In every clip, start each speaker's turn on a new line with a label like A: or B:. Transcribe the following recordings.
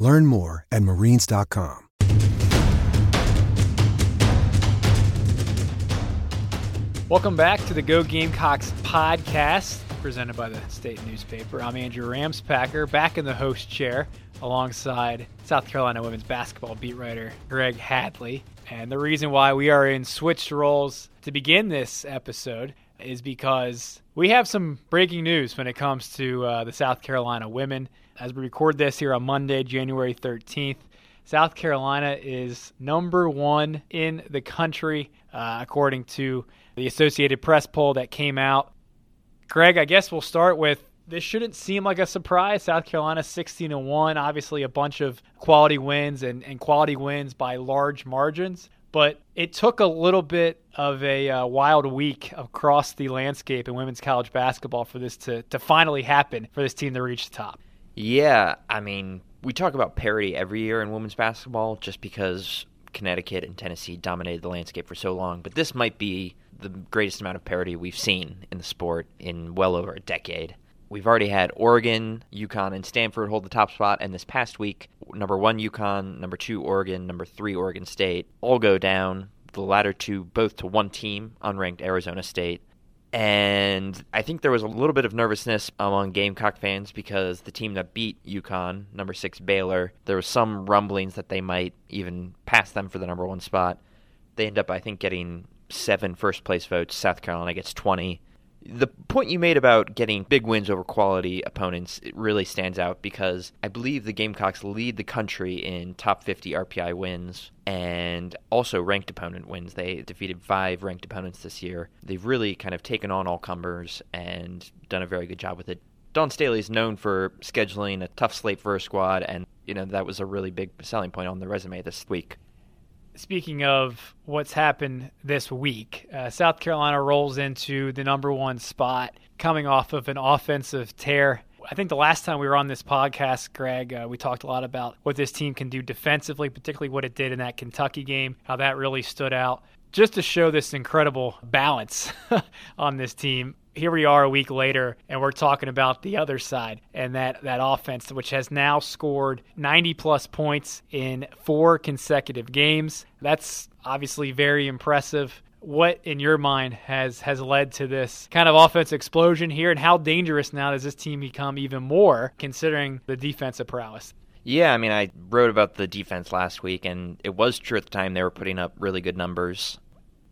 A: Learn more at marines.com.
B: Welcome back to the Go Gamecocks podcast, presented by the state newspaper. I'm Andrew Ramspacher, back in the host chair alongside South Carolina women's basketball beat writer Greg Hadley. And the reason why we are in switched roles to begin this episode is because we have some breaking news when it comes to uh, the South Carolina women. As we record this here on Monday, January 13th, South Carolina is number one in the country, uh, according to the Associated Press poll that came out. Greg, I guess we'll start with this shouldn't seem like a surprise. South Carolina 16 and 1, obviously a bunch of quality wins and, and quality wins by large margins. But it took a little bit of a uh, wild week across the landscape in women's college basketball for this to, to finally happen, for this team to reach the top.
C: Yeah, I mean, we talk about parity every year in women's basketball just because Connecticut and Tennessee dominated the landscape for so long, but this might be the greatest amount of parity we've seen in the sport in well over a decade. We've already had Oregon, UConn, and Stanford hold the top spot, and this past week, number one UConn, number two Oregon, number three Oregon State all go down. The latter two both to one team, unranked Arizona State. And I think there was a little bit of nervousness among Gamecock fans because the team that beat UConn, number six Baylor, there was some rumblings that they might even pass them for the number one spot. They end up, I think, getting seven first place votes. South Carolina gets 20 the point you made about getting big wins over quality opponents really stands out because I believe the Gamecocks lead the country in top 50 RPI wins and also ranked opponent wins. They defeated five ranked opponents this year. They've really kind of taken on all comers and done a very good job with it. Dawn Staley is known for scheduling a tough slate for her squad, and you know that was a really big selling point on the resume this week
B: speaking of what's happened this week, uh, South Carolina rolls into the number one spot, coming off of an offensive tear. I think the last time we were on this podcast, Greg, uh, we talked a lot about what this team can do defensively, particularly what it did in that Kentucky game, how that really stood out. Just to show this incredible balance on this team, here we are a week later and we're talking about the other side and that, that offense which has now scored 90 plus points in four consecutive games. That's obviously very impressive. What in your mind has has led to this kind of offense explosion here and how dangerous now does this team become even more considering the defensive prowess?
C: Yeah, I mean, I wrote about the defense last week, and it was true at the time they were putting up really good numbers.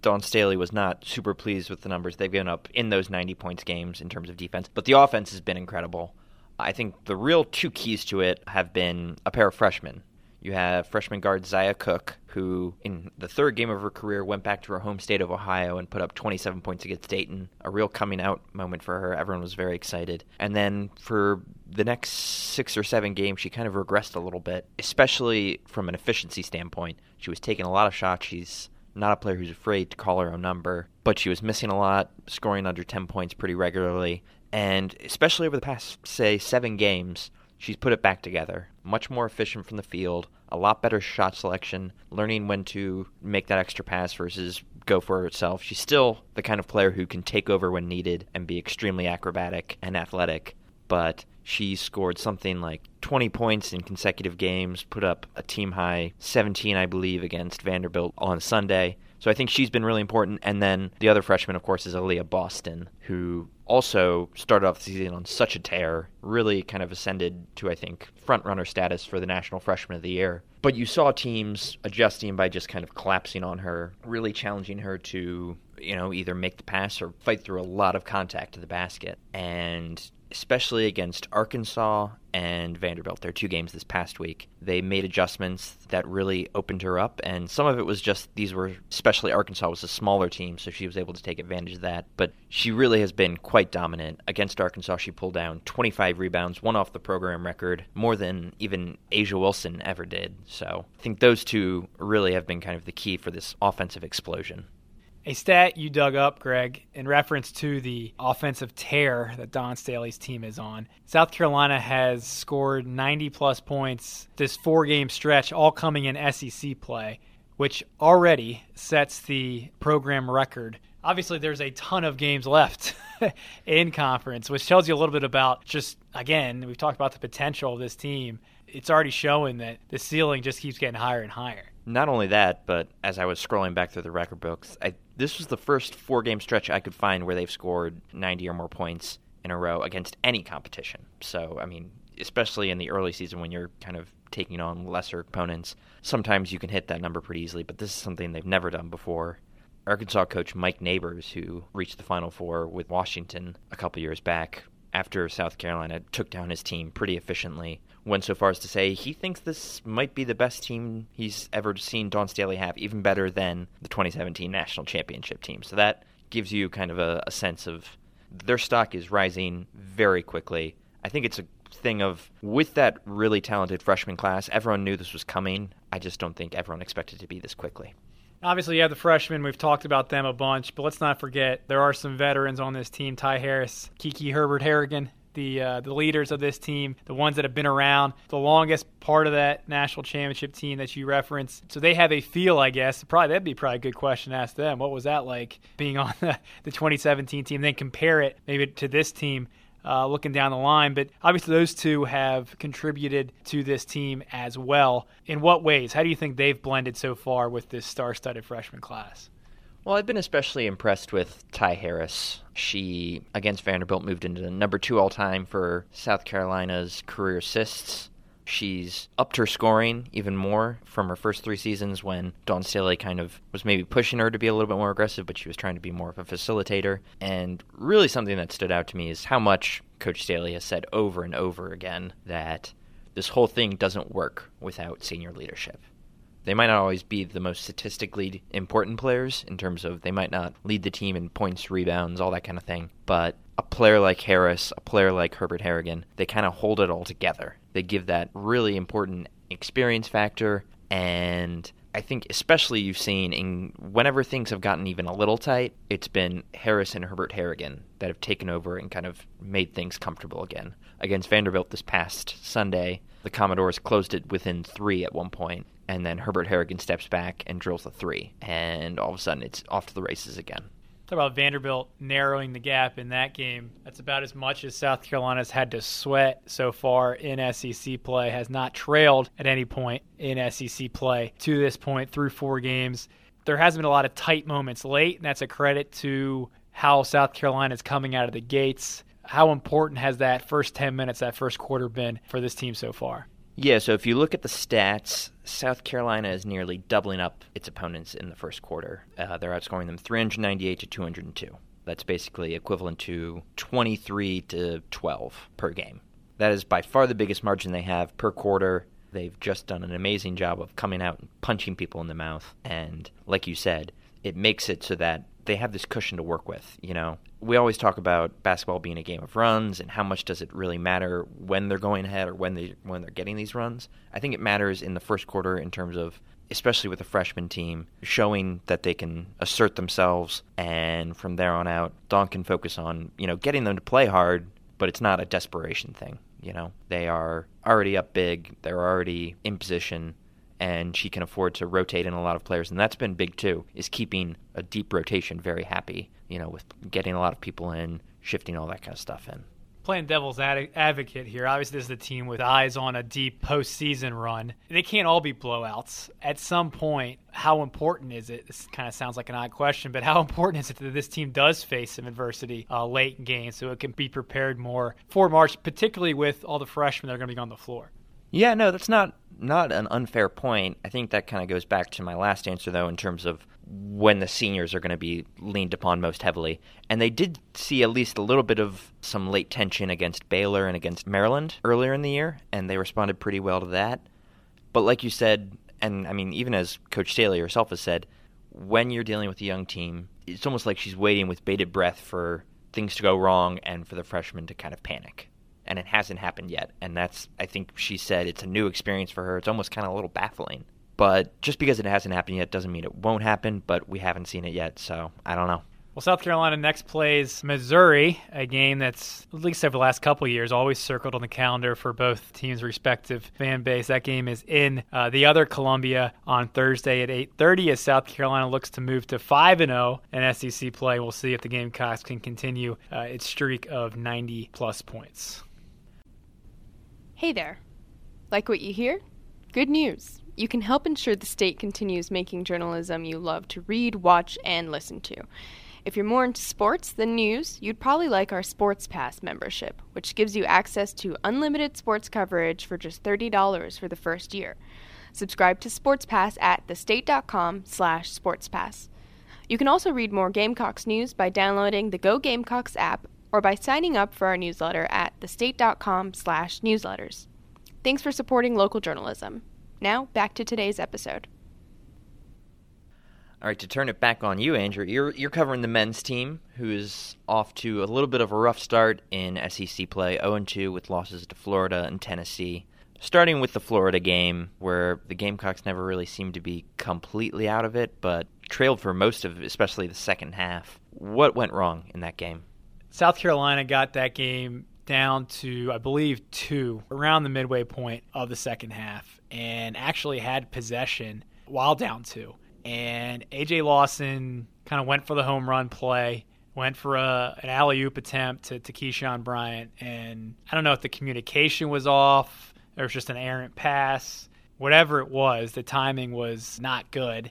C: Dawn Staley was not super pleased with the numbers they've given up in those 90 points games in terms of defense, but the offense has been incredible. I think the real two keys to it have been a pair of freshmen. You have freshman guard Zia Cooke, who in the third game of her career went back to her home state of Ohio and put up 27 points against Dayton. A real coming out moment for her. Everyone was very excited. And then for the next six or seven games, she kind of regressed a little bit, especially from an efficiency standpoint. She was taking a lot of shots. She's not a player who's afraid to call her own number, but she was missing a lot, scoring under 10 points pretty regularly. And especially over the past, say, seven games, she's put it back together. Much more efficient from the field, a lot better shot selection, learning when to make that extra pass versus go for herself. She's still the kind of player who can take over when needed and be extremely acrobatic and athletic, but she scored something like 20 points in consecutive games, put up a team high 17, I believe, against Vanderbilt on Sunday. So I think she's been really important. And then the other freshman, of course, is Aaliyah Boston, who also started off the season on such a tear, really kind of ascended to, I think, front runner status for the National Freshman of the Year. But you saw teams adjusting by just kind of collapsing on her, really challenging her to, you know, either make the pass or fight through a lot of contact to the basket. And especially against Arkansas and Vanderbilt. Their two games this past week. They made adjustments that really opened her up, and some of it was just these were, especially Arkansas was a smaller team, so she was able to take advantage of that. But she really has been quite dominant. Against Arkansas, she pulled down 25 rebounds, one off the program record, more than even A'ja Wilson ever did. So I think those two really have been kind of the key for this offensive explosion.
B: A stat you dug up, Greg, in reference to the offensive tear that Dawn Staley's team is on. South Carolina has scored 90 plus points this four game stretch, all coming in SEC play, which already sets the program record. Obviously, there's a ton of games left in conference, which tells you a little bit about just, again, we've talked about the potential of this team. It's already showing that the ceiling just keeps getting higher and higher.
C: Not only that, but as I was scrolling back through the record books, I, this was the first four game stretch I could find where they've scored 90 or more points in a row against any competition. So, I mean, especially in the early season when you're kind of taking on lesser opponents, sometimes you can hit that number pretty easily, but this is something they've never done before. Arkansas coach Mike Neighbors, who reached the Final Four with Washington a couple years back, after South Carolina took down his team pretty efficiently, went so far as to say he thinks this might be the best team he's ever seen Dawn Staley have, even better than the 2017 national championship team. So that gives you kind of a, a sense of their stock is rising very quickly. I think it's a thing of with that really talented freshman class, everyone knew this was coming. I just don't think everyone expected to be this quickly.
B: Obviously, you have the freshmen. We've talked about them a bunch, but let's not forget there are some veterans on this team: Ty Harris, Kiki Herbert Harrigan, the uh, the leaders of this team, the ones that have been around the longest part of that national championship team that you referenced. So they have a feel, I guess. Probably that'd be probably a good question to ask them. What was that like being on the, the 2017 team? Then compare it maybe to this team uh, looking down the line. But obviously, those two have contributed to this team as well. In what ways? How do you think they've blended so far with this star studded freshman class?
C: Well, I've been especially impressed with Ty Harris. She, against Vanderbilt, moved into number two all time for South Carolina's career assists. She's upped her scoring even more from her first three seasons when Dawn Staley kind of was maybe pushing her to be a little bit more aggressive, but she was trying to be more of a facilitator. And really, something that stood out to me is how much Coach Staley has said over and over again that this whole thing doesn't work without senior leadership. They might not always be the most statistically important players in terms of they might not lead the team in points, rebounds, all that kind of thing, but a player like Harris, a player like Herbert Harrigan, they kind of hold it all together. They give that really important experience factor and I think especially you've seen in whenever things have gotten even a little tight, it's been Harris and Herbert Harrigan that have taken over and kind of made things comfortable again. Against Vanderbilt this past Sunday, the Commodores closed it within three at one point, and then Herbert Harrigan steps back and drills a three, and all of a sudden it's off to the races again.
B: Talk about Vanderbilt narrowing the gap in that game. That's about as much as South Carolina's had to sweat so far in SEC play. Has not trailed at any point in SEC play to this point through four games. There hasn't been a lot of tight moments late, and that's a credit to how South Carolina is coming out of the gates. How important has that first 10 minutes, that first quarter been for this team so far?
C: Yeah, so if you look at the stats, South Carolina is nearly doubling up its opponents in the first quarter. Uh, they're outscoring them 398 to 202. That's basically equivalent to 23 to 12 per game. That is by far the biggest margin they have per quarter. They've just done an amazing job of coming out and punching people in the mouth. And like you said, it makes it so that they have this cushion to work with. You know, we always talk about basketball being a game of runs and how much does it really matter when they're going ahead or when they when they're getting these runs. I think it matters in the first quarter in terms of especially with a freshman team showing that they can assert themselves and from there on out Dawn can focus on, you know, getting them to play hard, but it's not a desperation thing, you know. They are already up big, they're already in position and she can afford to rotate in a lot of players, and that's been big too. Is keeping a deep rotation very happy, you know, with getting a lot of people in, shifting all that kind of stuff in.
B: Playing devil's ad- advocate here, obviously this is a team with eyes on a deep postseason run. They can't all be blowouts. At some point, how important is it? This kind of sounds like an odd question, but how important is it that this team does face some adversity uh, late in games so it can be prepared more for March, particularly with all the freshmen that are going to be on the floor?
C: Yeah, no, that's not not an unfair point. I think that kind of goes back to my last answer, though, in terms of when the seniors are going to be leaned upon most heavily. And they did see at least a little bit of some late tension against Baylor and against Maryland earlier in the year, and they responded pretty well to that. But like you said, and I mean, even as Coach Staley herself has said, when you're dealing with a young team, it's almost like she's waiting with bated breath for things to go wrong and for the freshmen to kind of panic. And it hasn't happened yet. And that's, I think she said, it's a new experience for her. It's almost kind of a little baffling. But just because it hasn't happened yet doesn't mean it won't happen, but we haven't seen it yet. So I don't know.
B: Well, South Carolina next plays Missouri, a game that's, at least over the last couple years, always circled on the calendar for both teams' respective fan base. That game is in uh, the other Columbia on Thursday at 8.30 as South Carolina looks to move to 5-0 in SEC play. We'll see if the Gamecocks can continue uh, its streak of 90-plus points.
D: Hey there. Like what you hear? Good news. You can help ensure the state continues making journalism you love to read, watch, and listen to. If you're more into sports than news, you'd probably like our Sports Pass membership, which gives you access to unlimited sports coverage for just $30 for the first year. Subscribe to Sports Pass at thestate.com slash sportspass. You can also read more Gamecocks news by downloading the Go Gamecocks app or by signing up for our newsletter at thestate.com slash newsletters. Thanks for supporting local journalism. Now, back to today's episode.
C: All right, to turn it back on you, Andrew, you're you're covering the men's team, who's off to a little bit of a rough start in SEC play, 0-2 with losses to Florida and Tennessee. Starting with the Florida game, where the Gamecocks never really seemed to be completely out of it, but trailed for most of, especially the second half. What went wrong in that game?
B: South Carolina got that game down to, I believe, two around the midway point of the second half, and actually had possession while down two and AJ Lawson kind of went for the home run play, went for a, an alley oop attempt to, to Keyshawn Bryant, and I don't know if the communication was off, there was just an errant pass, whatever it was, the timing was not good.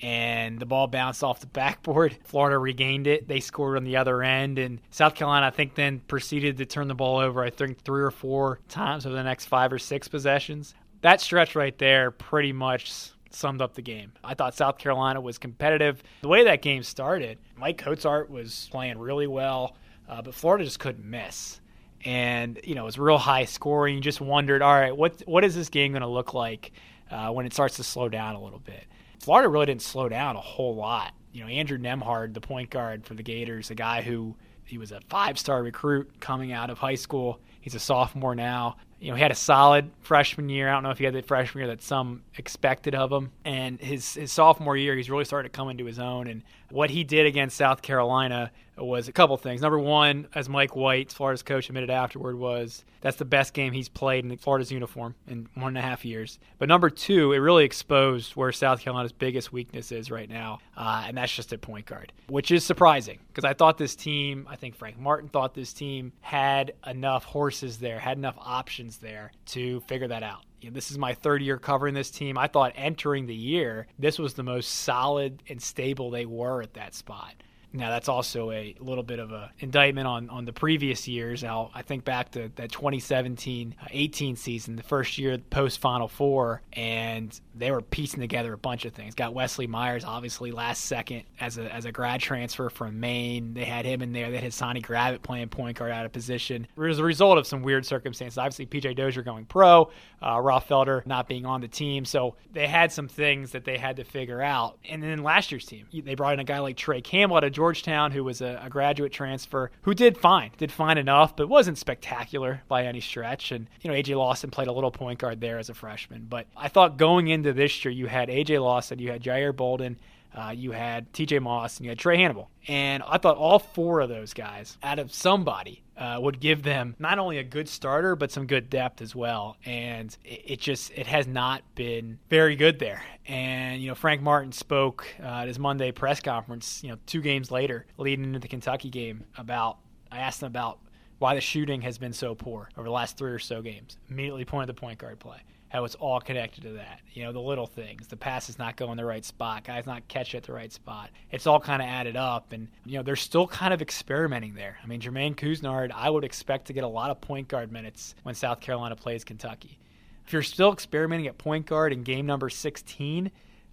B: And the ball bounced off the backboard. Florida regained it. They scored on the other end. And South Carolina, I think, then proceeded to turn the ball over, I think, three or four times over the next five or six possessions. That stretch right there pretty much summed up the game. I thought South Carolina was competitive. The way that game started, Maik Kotsar was playing really well, uh, but Florida just couldn't miss. And you know it was real high scoring. You just wondered, all right, what what is this game going to look like uh, when it starts to slow down a little bit? Florida really didn't slow down a whole lot. You know, Andrew Nembhard, the point guard for the Gators, a guy who he was a five-star recruit coming out of high school. He's a sophomore now you know, he had a solid freshman year. I don't know if he had the freshman year that some expected of him. And his his sophomore year, he's really started to come into his own. And what he did against South Carolina was a couple things. Number one, as Mike White, Florida's coach, admitted afterward, was that's the best game he's played in Florida's uniform in one and a half years. But number two, it really exposed where South Carolina's biggest weakness is right now, uh, and that's just at point guard, which is surprising because I thought this team, I think Frank Martin thought this team had enough horses there, had enough options there to figure that out. This is my third year covering this team. I thought entering the year, this was the most solid and stable they were at that spot. Now that's also a little bit of an indictment on, on the previous years. Now I think back to that 2017-18 uh, season, the first year post Final Four, and they were piecing together a bunch of things. Got Wesley Myers obviously last second as a as a grad transfer from Maine. They had him in there. They had Sonny Gravett playing point guard out of position. It was a result of some weird circumstances. Obviously PJ Dozier going pro, uh, Ralph Felder not being on the team, so they had some things that they had to figure out. And then last year's team, they brought in a guy like Trey Campbell of Georgetown, who was a, a graduate transfer, who did fine, did fine enough, but wasn't spectacular by any stretch. And, you know, AJ Lawson played a little point guard there as a freshman. But I thought going into this year, you had AJ Lawson, you had Jair Bolden, uh, you had TJ Moss, and you had Trae Hannibal. And I thought all four of those guys, out of somebody, uh, would give them not only a good starter, but some good depth as well. And it, it, just it has not been very good there. And, you know, Frank Martin spoke uh, at his Monday press conference, you know, two games later, leading into the Kentucky game, about, I asked him about why the shooting has been so poor over the last three or so games. Immediately pointed the point guard play how it's all connected to that. You know, the little things. The pass is not going the right spot. Guys not catch at the right spot. It's all kind of added up. And, you know, they're still kind of experimenting there. I mean, Jermaine Couisnard, I would expect to get a lot of point guard minutes when South Carolina plays Kentucky. if you're still experimenting at point guard in game number 16,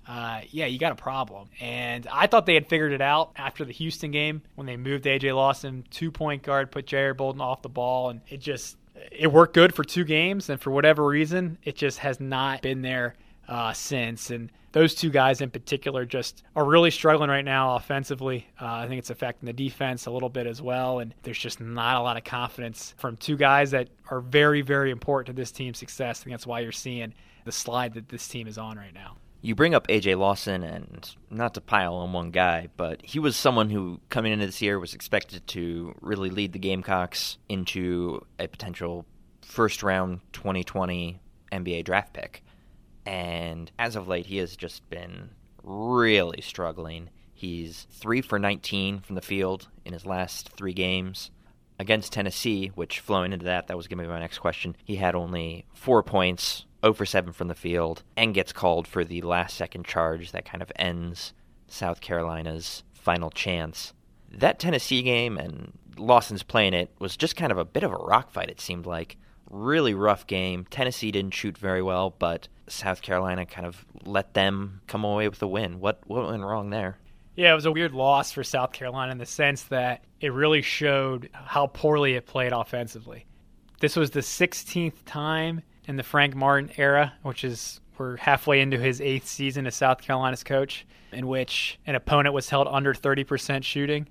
B: uh, yeah, you got a problem. And I thought they had figured it out after the Houston game when they moved AJ Lawson to point guard, put Jair Bolden off the ball, and it just it worked good for two games. And for whatever reason, it just has not been there uh, since. And those two guys in particular just are really struggling right now offensively. Uh, I think it's affecting the defense a little bit as well. And there's just not a lot of confidence from two guys that are very, very important to this team's success. Think that's why you're seeing the slide that this team is on right now.
C: You bring up AJ Lawson, and not to pile on one guy, but he was someone who, coming into this year, was expected to really lead the Gamecocks into a potential first round 2020 NBA draft pick. And as of late, he has just been really struggling. He's 3 for 19 from the field in his last three games. Against Tennessee, which flowing into that, that was going to be my next question, he had only four points, 0 for 7 from the field, and gets called for the last second charge that kind of ends South Carolina's final chance. That Tennessee game and Lawson's playing it was just kind of a bit of a rock fight, it seemed like. Really rough game. Tennessee didn't shoot very well, but South Carolina kind of let them come away with the win. What what went wrong there?
B: Yeah, it was a weird loss for South Carolina in the sense that it really showed how poorly it played offensively. This was the 16th time in the Frank Martin era, which is we're halfway into his eighth season as South Carolina's coach, in which an opponent was held under 30% shooting.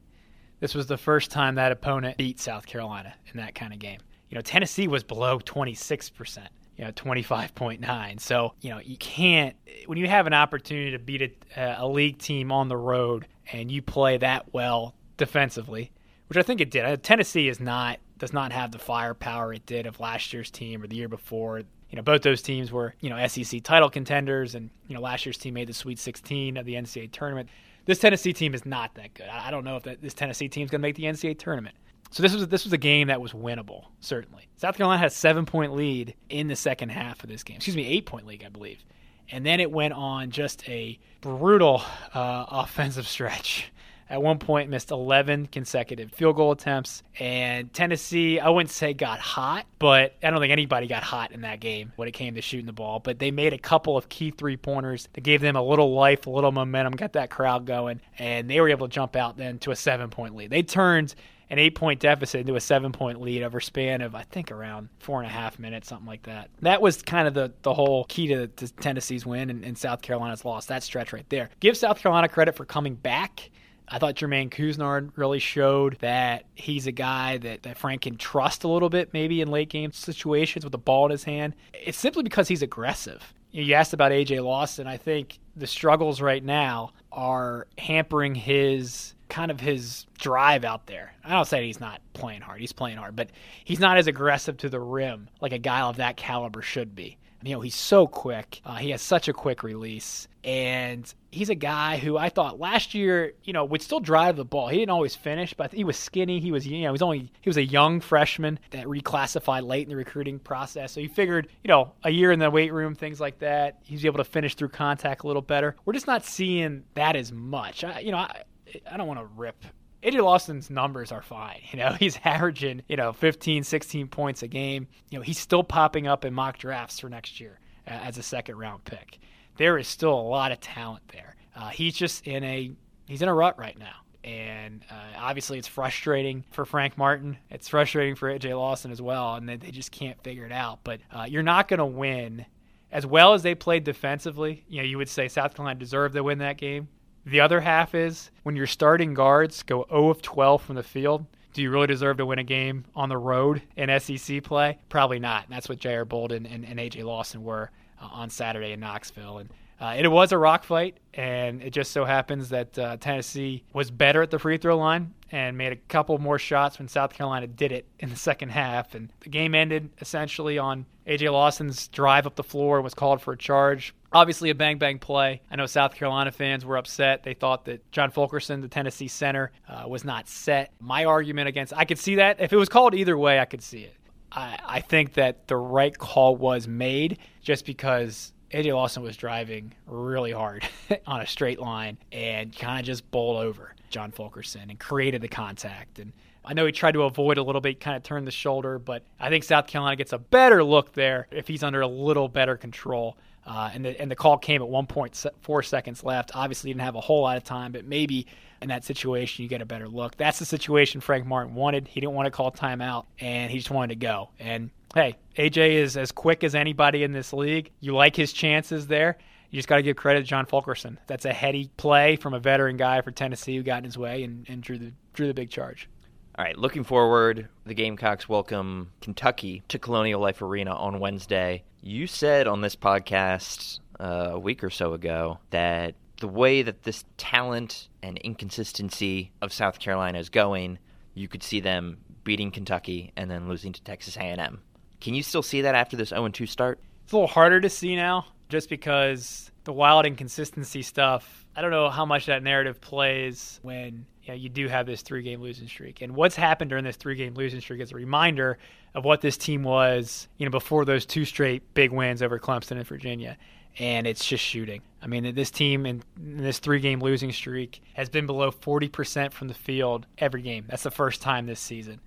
B: This was the first time that opponent beat South Carolina in that kind of game. You know, Tennessee was below 26%, you know, 25.9. So, you know, you can't, when you have an opportunity to beat a, uh, a league team on the road and you play that well defensively, which I think it did. Uh, Tennessee is not, does not have the firepower it did of last year's team or the year before. You know, both those teams were, you know, SEC title contenders, and, you know, last year's team made the Sweet 16 of the NCAA tournament. This Tennessee team is not that good. I don't know if that, this Tennessee team is going to make the NCAA tournament. So this was this was a game that was winnable, certainly. South Carolina had a seven point lead in the second half of this game. Excuse me, eight point lead, I believe. And then it went on just a brutal uh, offensive stretch. At one point, missed 11 consecutive field goal attempts. And Tennessee, I wouldn't say got hot, but I don't think anybody got hot in that game when it came to shooting the ball. But they made a couple of key three pointers that gave them a little life, a little momentum, got that crowd going, and they were able to jump out then to a seven point lead. They turned an eight point deficit into a seven point lead over a span of I think around four and a half minutes, something like that. That was kind of the, the whole key to, to Tennessee's win and, and, South Carolina's loss. That stretch right there. Give South Carolina credit for coming back. I thought Jermaine Couisnard really showed that he's a guy that, that Frank can trust a little bit, maybe in late game situations with the ball in his hand. It's simply because he's aggressive. You asked about AJ Lawson. I think the struggles right now are hampering his kind of his drive out there. I don't say he's not playing hard. He's playing hard, but he's not as aggressive to the rim like a guy of that caliber should be. You know, he's so quick. Uh, he has such a quick release. And he's a guy who I thought last year, you know, would still drive the ball. He didn't always finish, but he was skinny. He was, you know, he was only he was a young freshman that reclassified late in the recruiting process. So he figured, you know, a year in the weight room, things like that, he's able to finish through contact a little better. We're just not seeing that as much. I, you know, I, I don't want to rip AJ Lawson's numbers are fine. You know, he's averaging, you know, 15, 16 points a game. You know, he's still popping up in mock drafts for next year uh, as a second round pick. There is still a lot of talent there. Uh, he's just in a he's in a rut right now. And uh, obviously, it's frustrating for Frank Martin. It's frustrating for AJ Lawson as well, and they, they just can't figure it out. But uh, you're not going to win as well as they played defensively. You know, you would say South Carolina deserved to win that game. The other half is when your starting guards go 0 of 12 from the field. Do you really deserve to win a game on the road in SEC play? Probably not. And that's what Jair Bolden and, and AJ Lawson were uh, on Saturday in Knoxville. And uh, it was a rock fight, and it just so happens that uh, Tennessee was better at the free throw line and made a couple more shots when South Carolina did it in the second half. And the game ended essentially on AJ Lawson's drive up the floor was called for a charge. Obviously, a bang bang play. I know South Carolina fans were upset. They thought that John Fulkerson, the Tennessee center, uh, was not set. My argument against I could see that. If it was called either way, I could see it. I, I think that the right call was made just because AJ Lawson was driving really hard on a straight line and kind of just bowled over John Fulkerson and created the contact. And I know he tried to avoid a little bit, kind of turned the shoulder, but I think South Carolina gets a better look there if he's under a little better control. Uh, and the and the call came at 1.4 seconds left. Obviously, didn't have a whole lot of time, but maybe in that situation you get a better look. That's the situation Frank Martin wanted. He didn't want to call timeout, and he just wanted to go. And hey, AJ is as quick as anybody in this league. You like his chances there. You just got to give credit to John Fulkerson. That's a heady play from a veteran guy for Tennessee who got in his way and, and drew the drew the big charge.
C: All right, looking forward, the Gamecocks welcome Kentucky to Colonial Life Arena on Wednesday. You said on this podcast uh, a week or so ago that the way that this talent and inconsistency of South Carolina is going, you could see them beating Kentucky and then losing to Texas A&M. Can you still see that after this 0-2 start?
B: It's a little harder to see now, just because the wild inconsistency stuff. I don't know how much that narrative plays when you, know, you do have this three game losing streak. And what's happened during this three game losing streak is a reminder of what this team was, you know, before those two straight big wins over Clemson and Virginia. And it's just shooting. I mean, this team in, this three game losing streak has been below 40% from the field every game. That's the first time this season.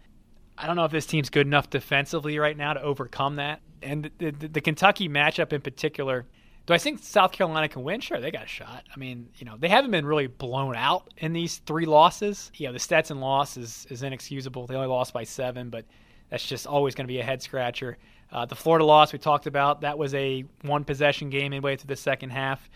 B: I don't know if this team's good enough defensively right now to overcome that. And the, the, the Kentucky matchup in particular, do I think South Carolina can win? Sure, they got a shot. I mean, you know, they haven't been really blown out in these three losses. You know, the Stetson loss is, is inexcusable. They only lost by seven, but that's just always going to be a head scratcher. Uh, the Florida loss we talked about, that was a one possession game midway through the second half.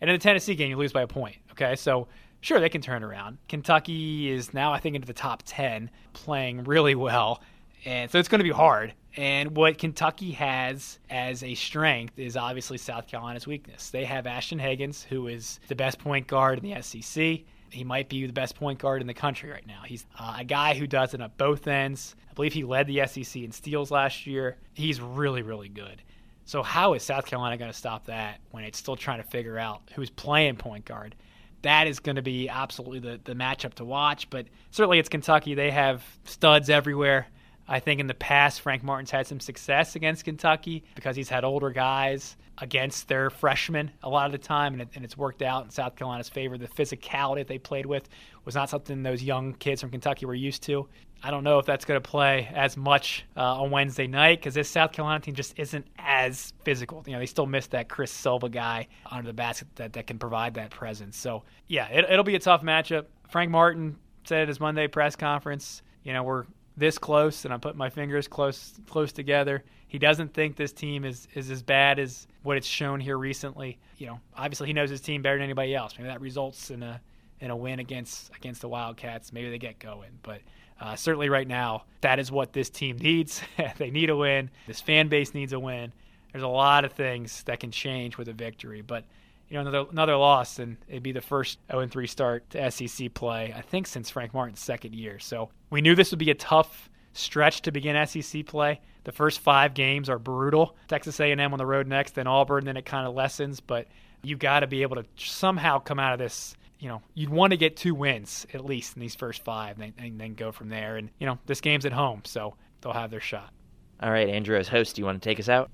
B: And in the Tennessee game, you lose by a point. Okay, so sure, they can turn around. Kentucky is now, I think, into the top 10, playing really well. And so it's going to be hard. And what Kentucky has as a strength is obviously South Carolina's weakness. They have Ashton Hagans, who is the best point guard in the SEC. He might be the best point guard in the country right now. He's uh, a guy who does it at both ends. I believe he led the SEC in steals last year. He's really, really good. So, how is South Carolina going to stop that when it's still trying to figure out who's playing point guard? That is going to be absolutely the, the matchup to watch. But certainly, it's Kentucky. They have studs everywhere. I think in the past, Frank Martin's had some success against Kentucky because he's had older guys against their freshmen a lot of the time, and, it, and it's worked out in South Carolina's favor. The physicality that they played with was not something those young kids from Kentucky were used to. I don't know if that's going to play as much uh, on Wednesday night because this South Carolina team just isn't as physical. You know, they still miss that Chris Silva guy under the basket that, that can provide that presence. So, yeah, it, it'll be a tough matchup. Frank Martin said at his Monday press conference, you know, we're this close, and I'm putting my fingers close close together. He doesn't think this team is is as bad as what it's shown here recently. You know, obviously he knows his team better than anybody else. Maybe that results in a in a win against against the Wildcats. Maybe they get going, but uh, certainly right now that is what this team needs. they need a win. This fan base needs a win. There's a lot of things that can change with a victory, but you know, another another loss, and it'd be the first 0-3 start to SEC play, I think, since Frank Martin's second year. So we knew this would be a tough stretch to begin SEC play. The first five games are brutal. Texas A&M on the road next, then Auburn, then it kind of lessens. But you got to be able to somehow come out of this. You know, you'd want to get two wins at least in these first five, and, and then go from there. And you know, this game's at home, so they'll have their shot.
C: All right, Andrew, as host, do you want to take us out?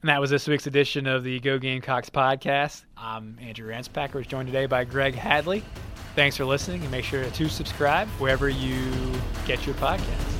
B: And that was this week's edition of the Go Gamecocks podcast. I'm Andrew Ramspacher, joined today by Greg Hadley. Thanks for listening, and make sure to subscribe wherever you get your podcasts.